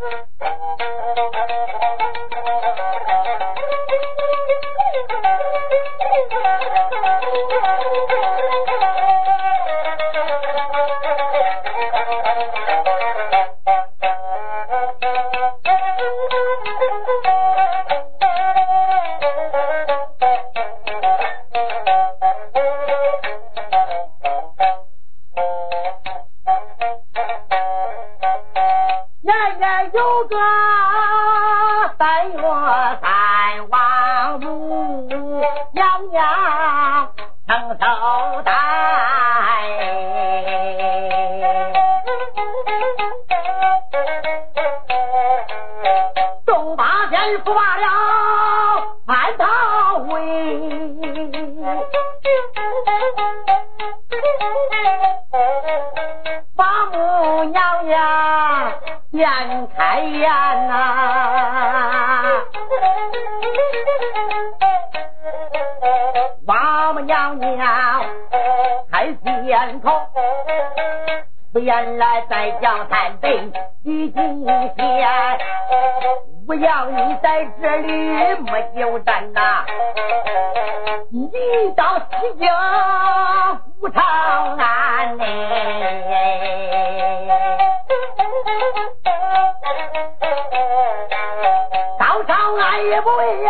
Thank you. 出发了，满朝威，王母娘娘眼开眼呐，王母娘娘开天头。原来在江滩北举金仙，我要你在这里没有站呐，一到西京古长安呢，到长安也不为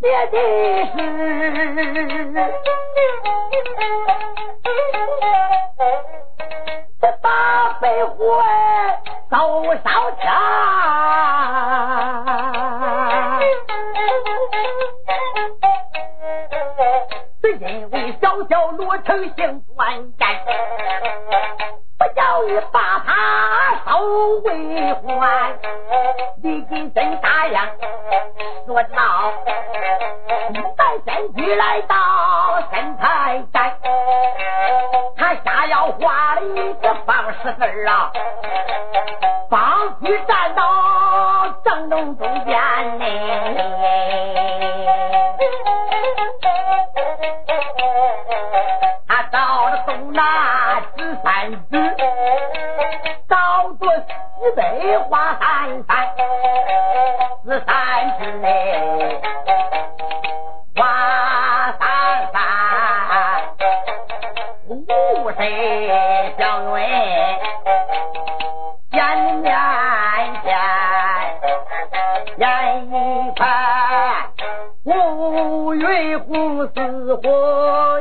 别的事。小罗成十三只刀盾西北花三三十三只嘞花三三五色香味眼面前眼一看五云红似火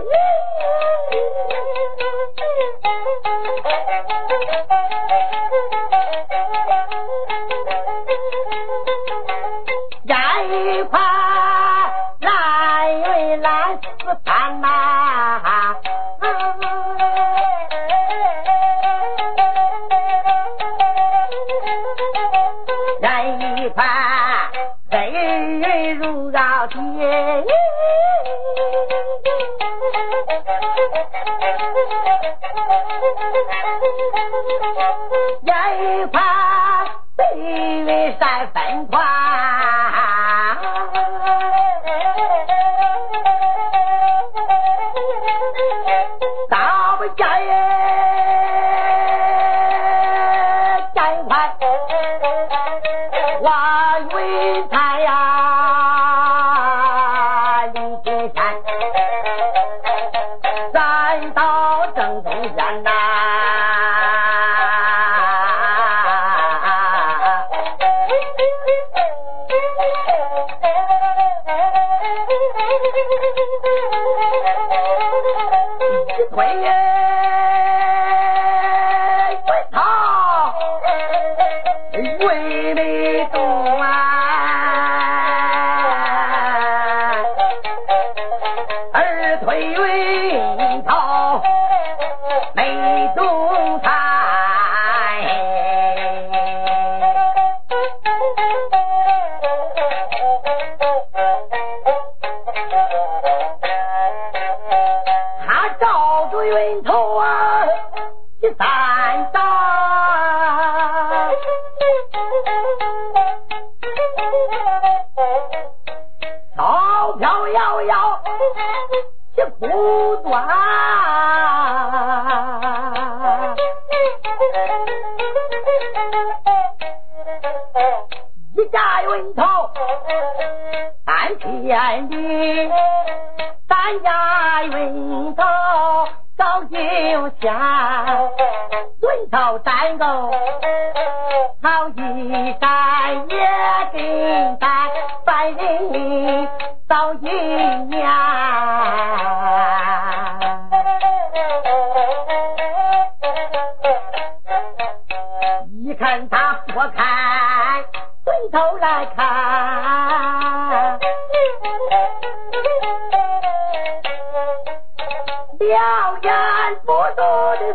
人一番，真人如老天。不断。一架云头三千里三架云头早就下云头战斗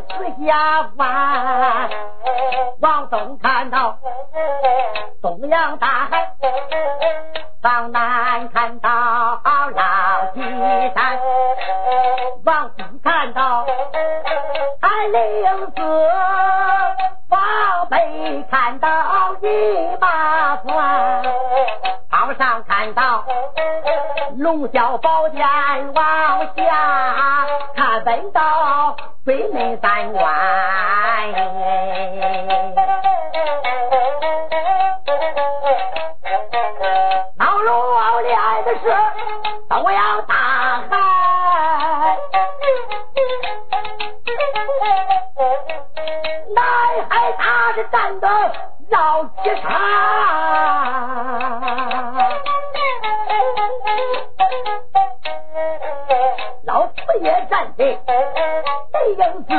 四下望，往东看到东洋大海，往南看到老岐山，往西看到海陵寺。往北看到一马船，往上看到龙啸宝殿，往下看奔到北门三关。老罗练的是东洋大海。南海大的战斗绕几场，战队背影子，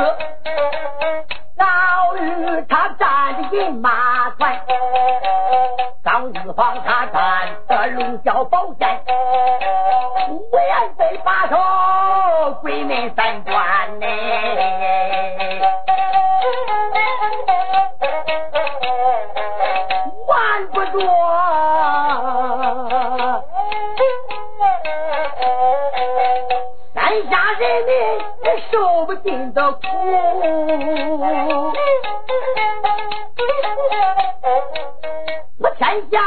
老日他站的银马团，张玉皇他站的龙啸宝剑，为安飞把守鬼门三关呢。玩不着，家人民受不尽的苦。我天下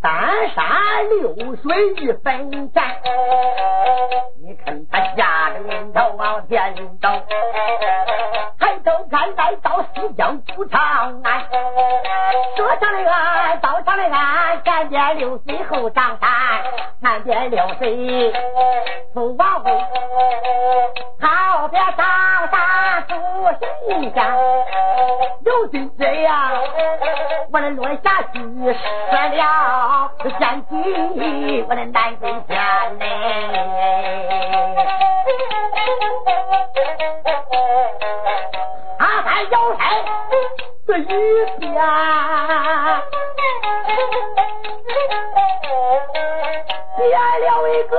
三山六水一分战，你看他吓得人头往前走，抬头看来到西江古长安，说上的岸，道上的岸，看见六水后上山，看见六岁父王位，好别上山出神仙，有心这样，我的落下去失了仙气，我的南归仙嘞。摇身这一边，变了一个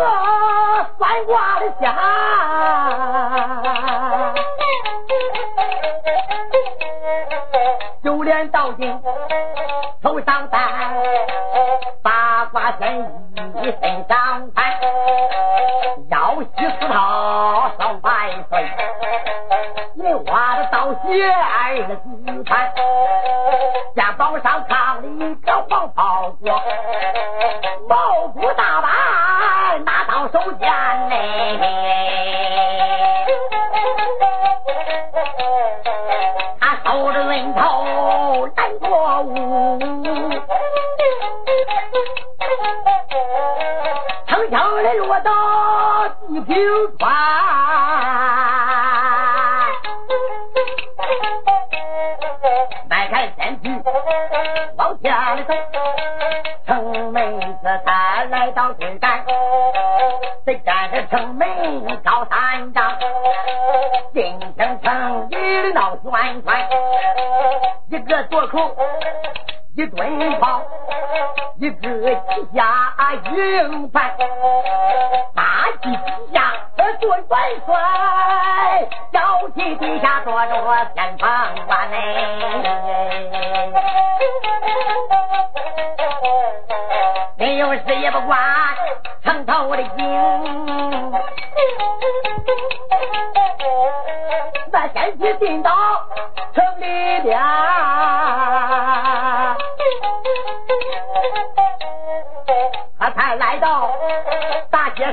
算卦的仙。就连道经头上戴八卦神衣身上画的道鞋二十几穿，肩膀上扛了一个黄袍裹，毛骨大板拿到手间嘞。他守着人头难过屋，轻轻的落到地平川。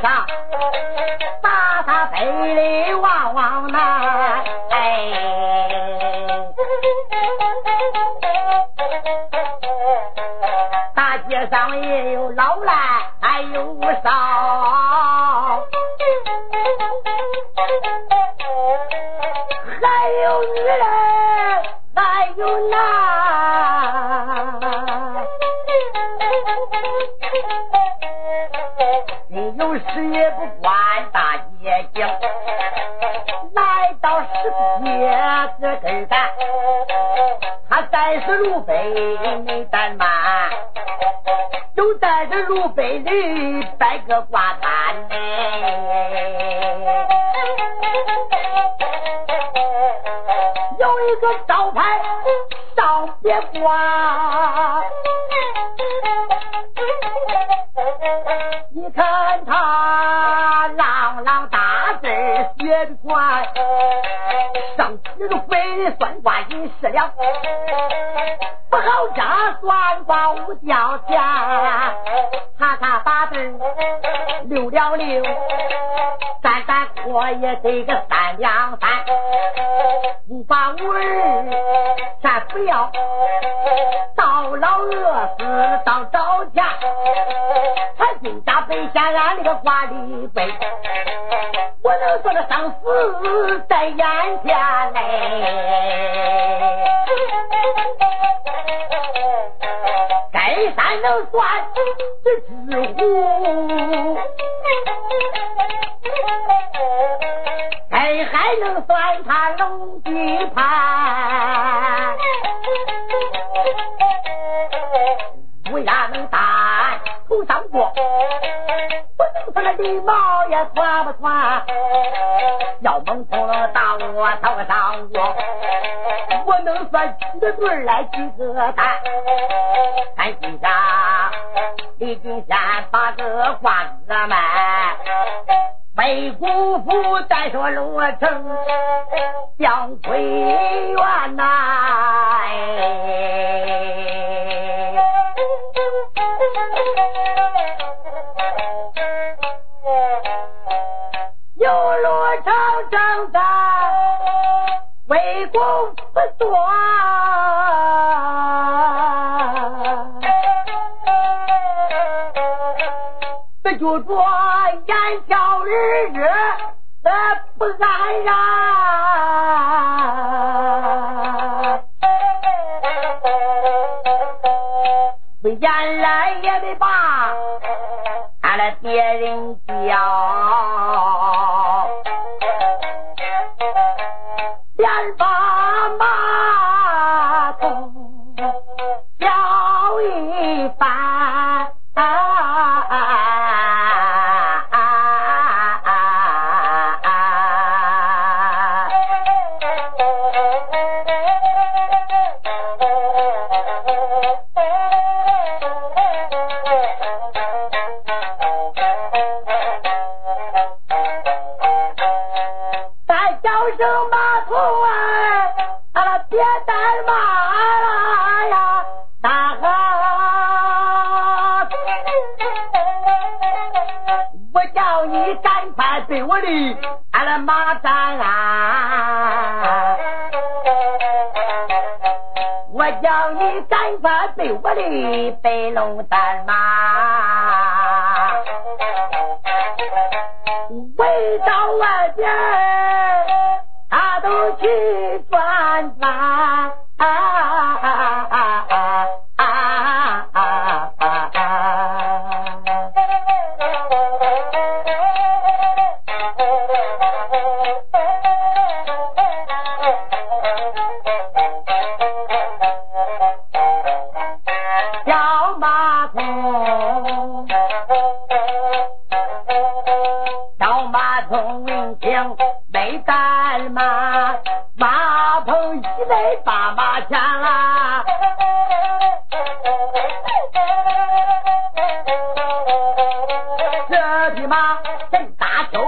大街在这路北里摆个挂摊，有一个招牌招边挂，上知会的算卦引事了，不好家算卦无掉钱，他他把字溜了溜，三三阔也得个三两三，无法无儿咱不要，到老饿死当着家，他今家背下俺那个挂里背。我能说的生死在眼前嘞，该山能算这知乎，该海能算他龙地盘，乌鸦能打头上过。那礼貌也算不算？要蒙通了打我头上过，我能算几个对来几个单？看今下李金山把个话子们，没辜负再说罗成将归元呐。眼瞧日日不安然，为眼来也得把俺的别人叫。俺被我的白龙山马，围到外边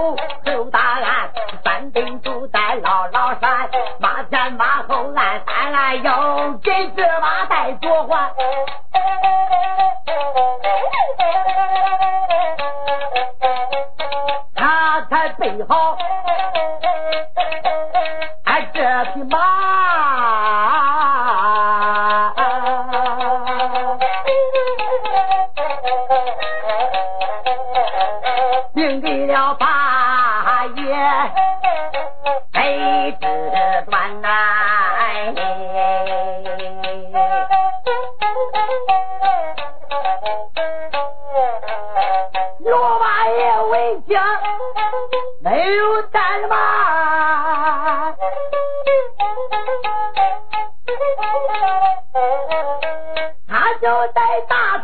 Oh!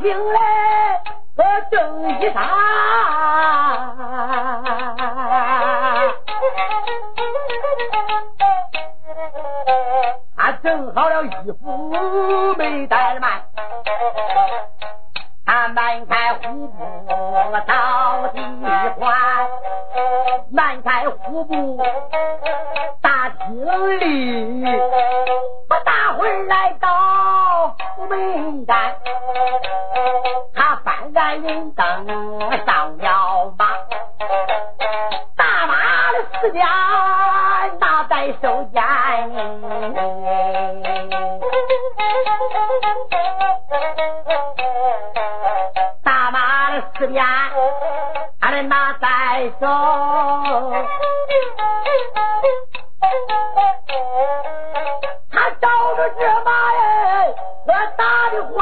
行嘞大马的四边，他的马在走，他照着这马哎我打的话，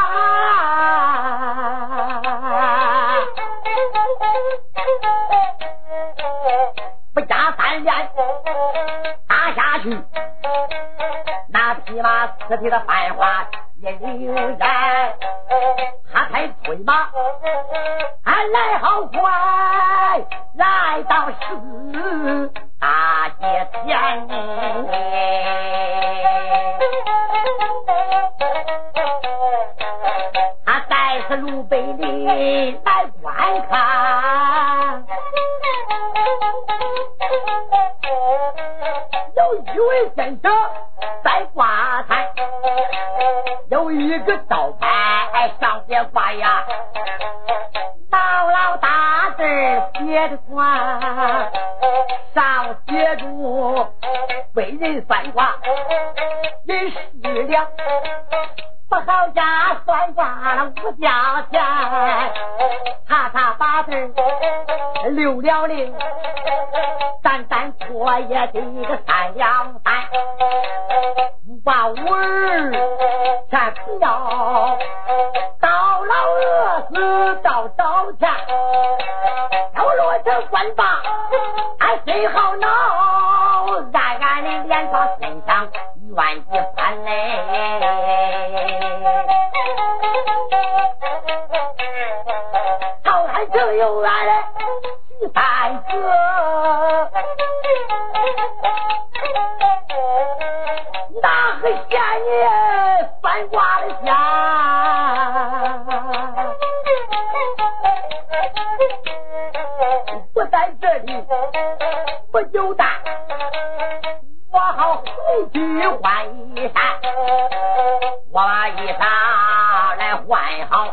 不加三鞭打下去，那匹马四蹄的繁华也有人，他才催马。来好快，来到四大街前，他带着路北里来观看，有一位先生在挂台，有一个招牌上边挂呀。到老打字写的话，上写住为人算卦，人失了，不好家算卦了五价钱，查查八字六了零，三三错也得个三两三，五八五儿咱不要，到老饿死到早朝前，头落成官帽，俺最好脑，俺俺的脸上身上一万一嘞。好汉就有俺嘞，徐三哥，哪个嫌你八卦的瞎？这里不久待，我好回去换衣裳。我把衣裳来换好，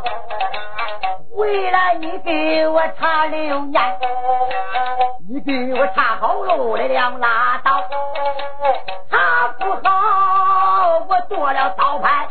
回来你给我查流年，你给我查好路的两拉刀，查不好我做了招牌，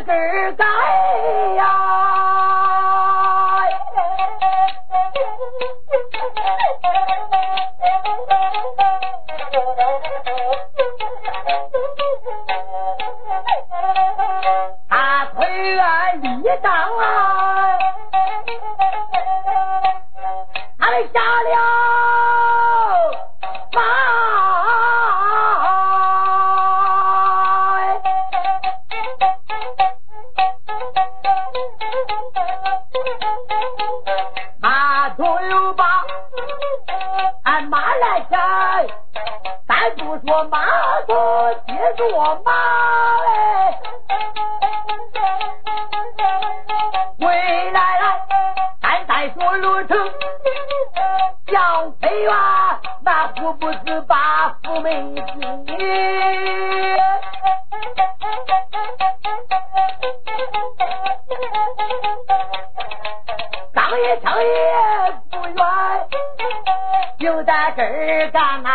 就咱再说路程，小飞员那可不是把福美金。张一成也不远，就在这儿干呐、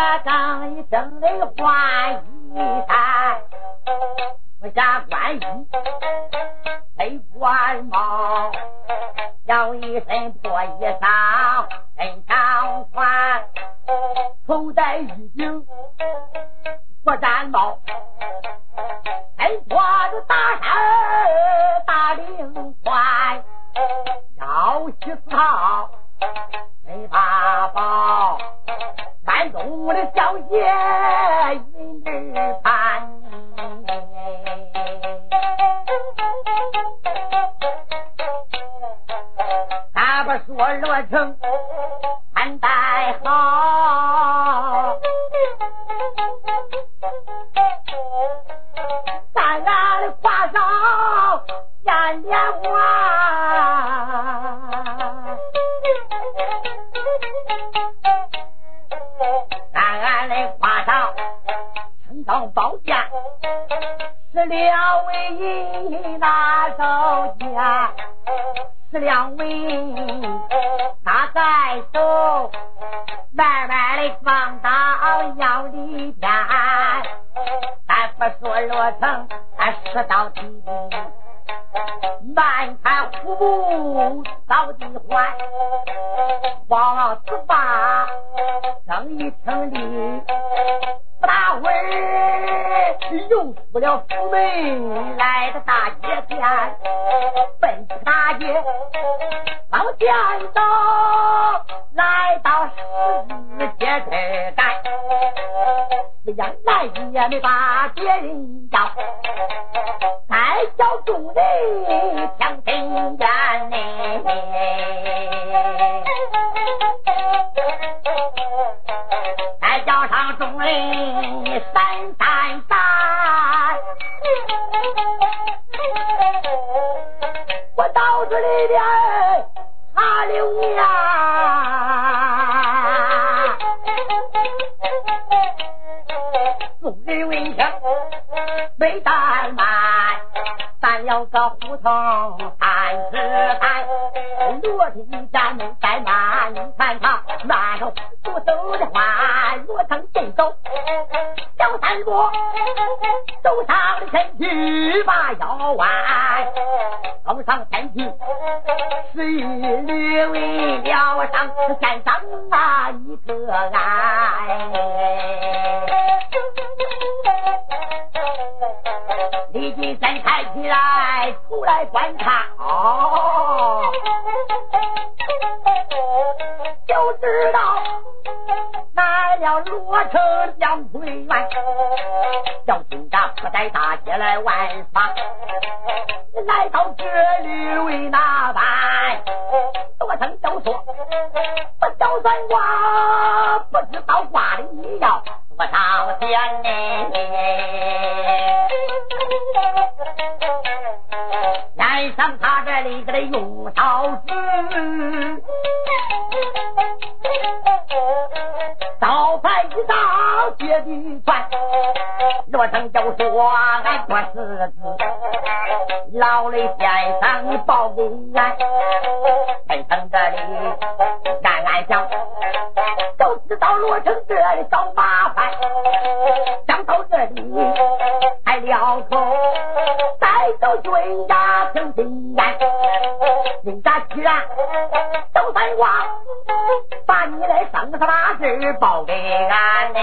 他就在张一生的换衣衫，我下官衣，配官帽，要一身破衣裳，身上穿，头戴玉顶，不毡帽。身穿着大衫大领宽，腰系丝套没八宝，我的小姐云儿盘。咱不说罗成穿戴好。咱俺的挂上 yan 年花，两为银拿手剑，十两为银拿在手，慢慢的放到腰里边。咱不说罗成，咱说到底，满看虎目到底还，王子把正一听里，不不大会儿又出了府门，来到大街前，奔去大街，往前走，来到十字街这儿干。这样来也没把别人要，再叫众人听听见嘞，三三三，我到这里边查六年。众人闻听没怠慢，咱要个胡同谈是谈，罗成一家没怠慢，三步走上了前去把腰弯，走上前去是略为了上山上那一个岸。立即站开起来，出来观察哦，罗成将回来小心着不带大姐来玩耍来到这里为哪般多生就说不交算卦不知道卦的你要多少钱呢来上他这里给他用罗成就说：“俺不是子，老雷先生报给俺，在城这里暗暗想，就知道罗成这里找麻烦。想到这里，还了口，再到军家听听言。人家既然都在望，把你的生事把事报给俺呢。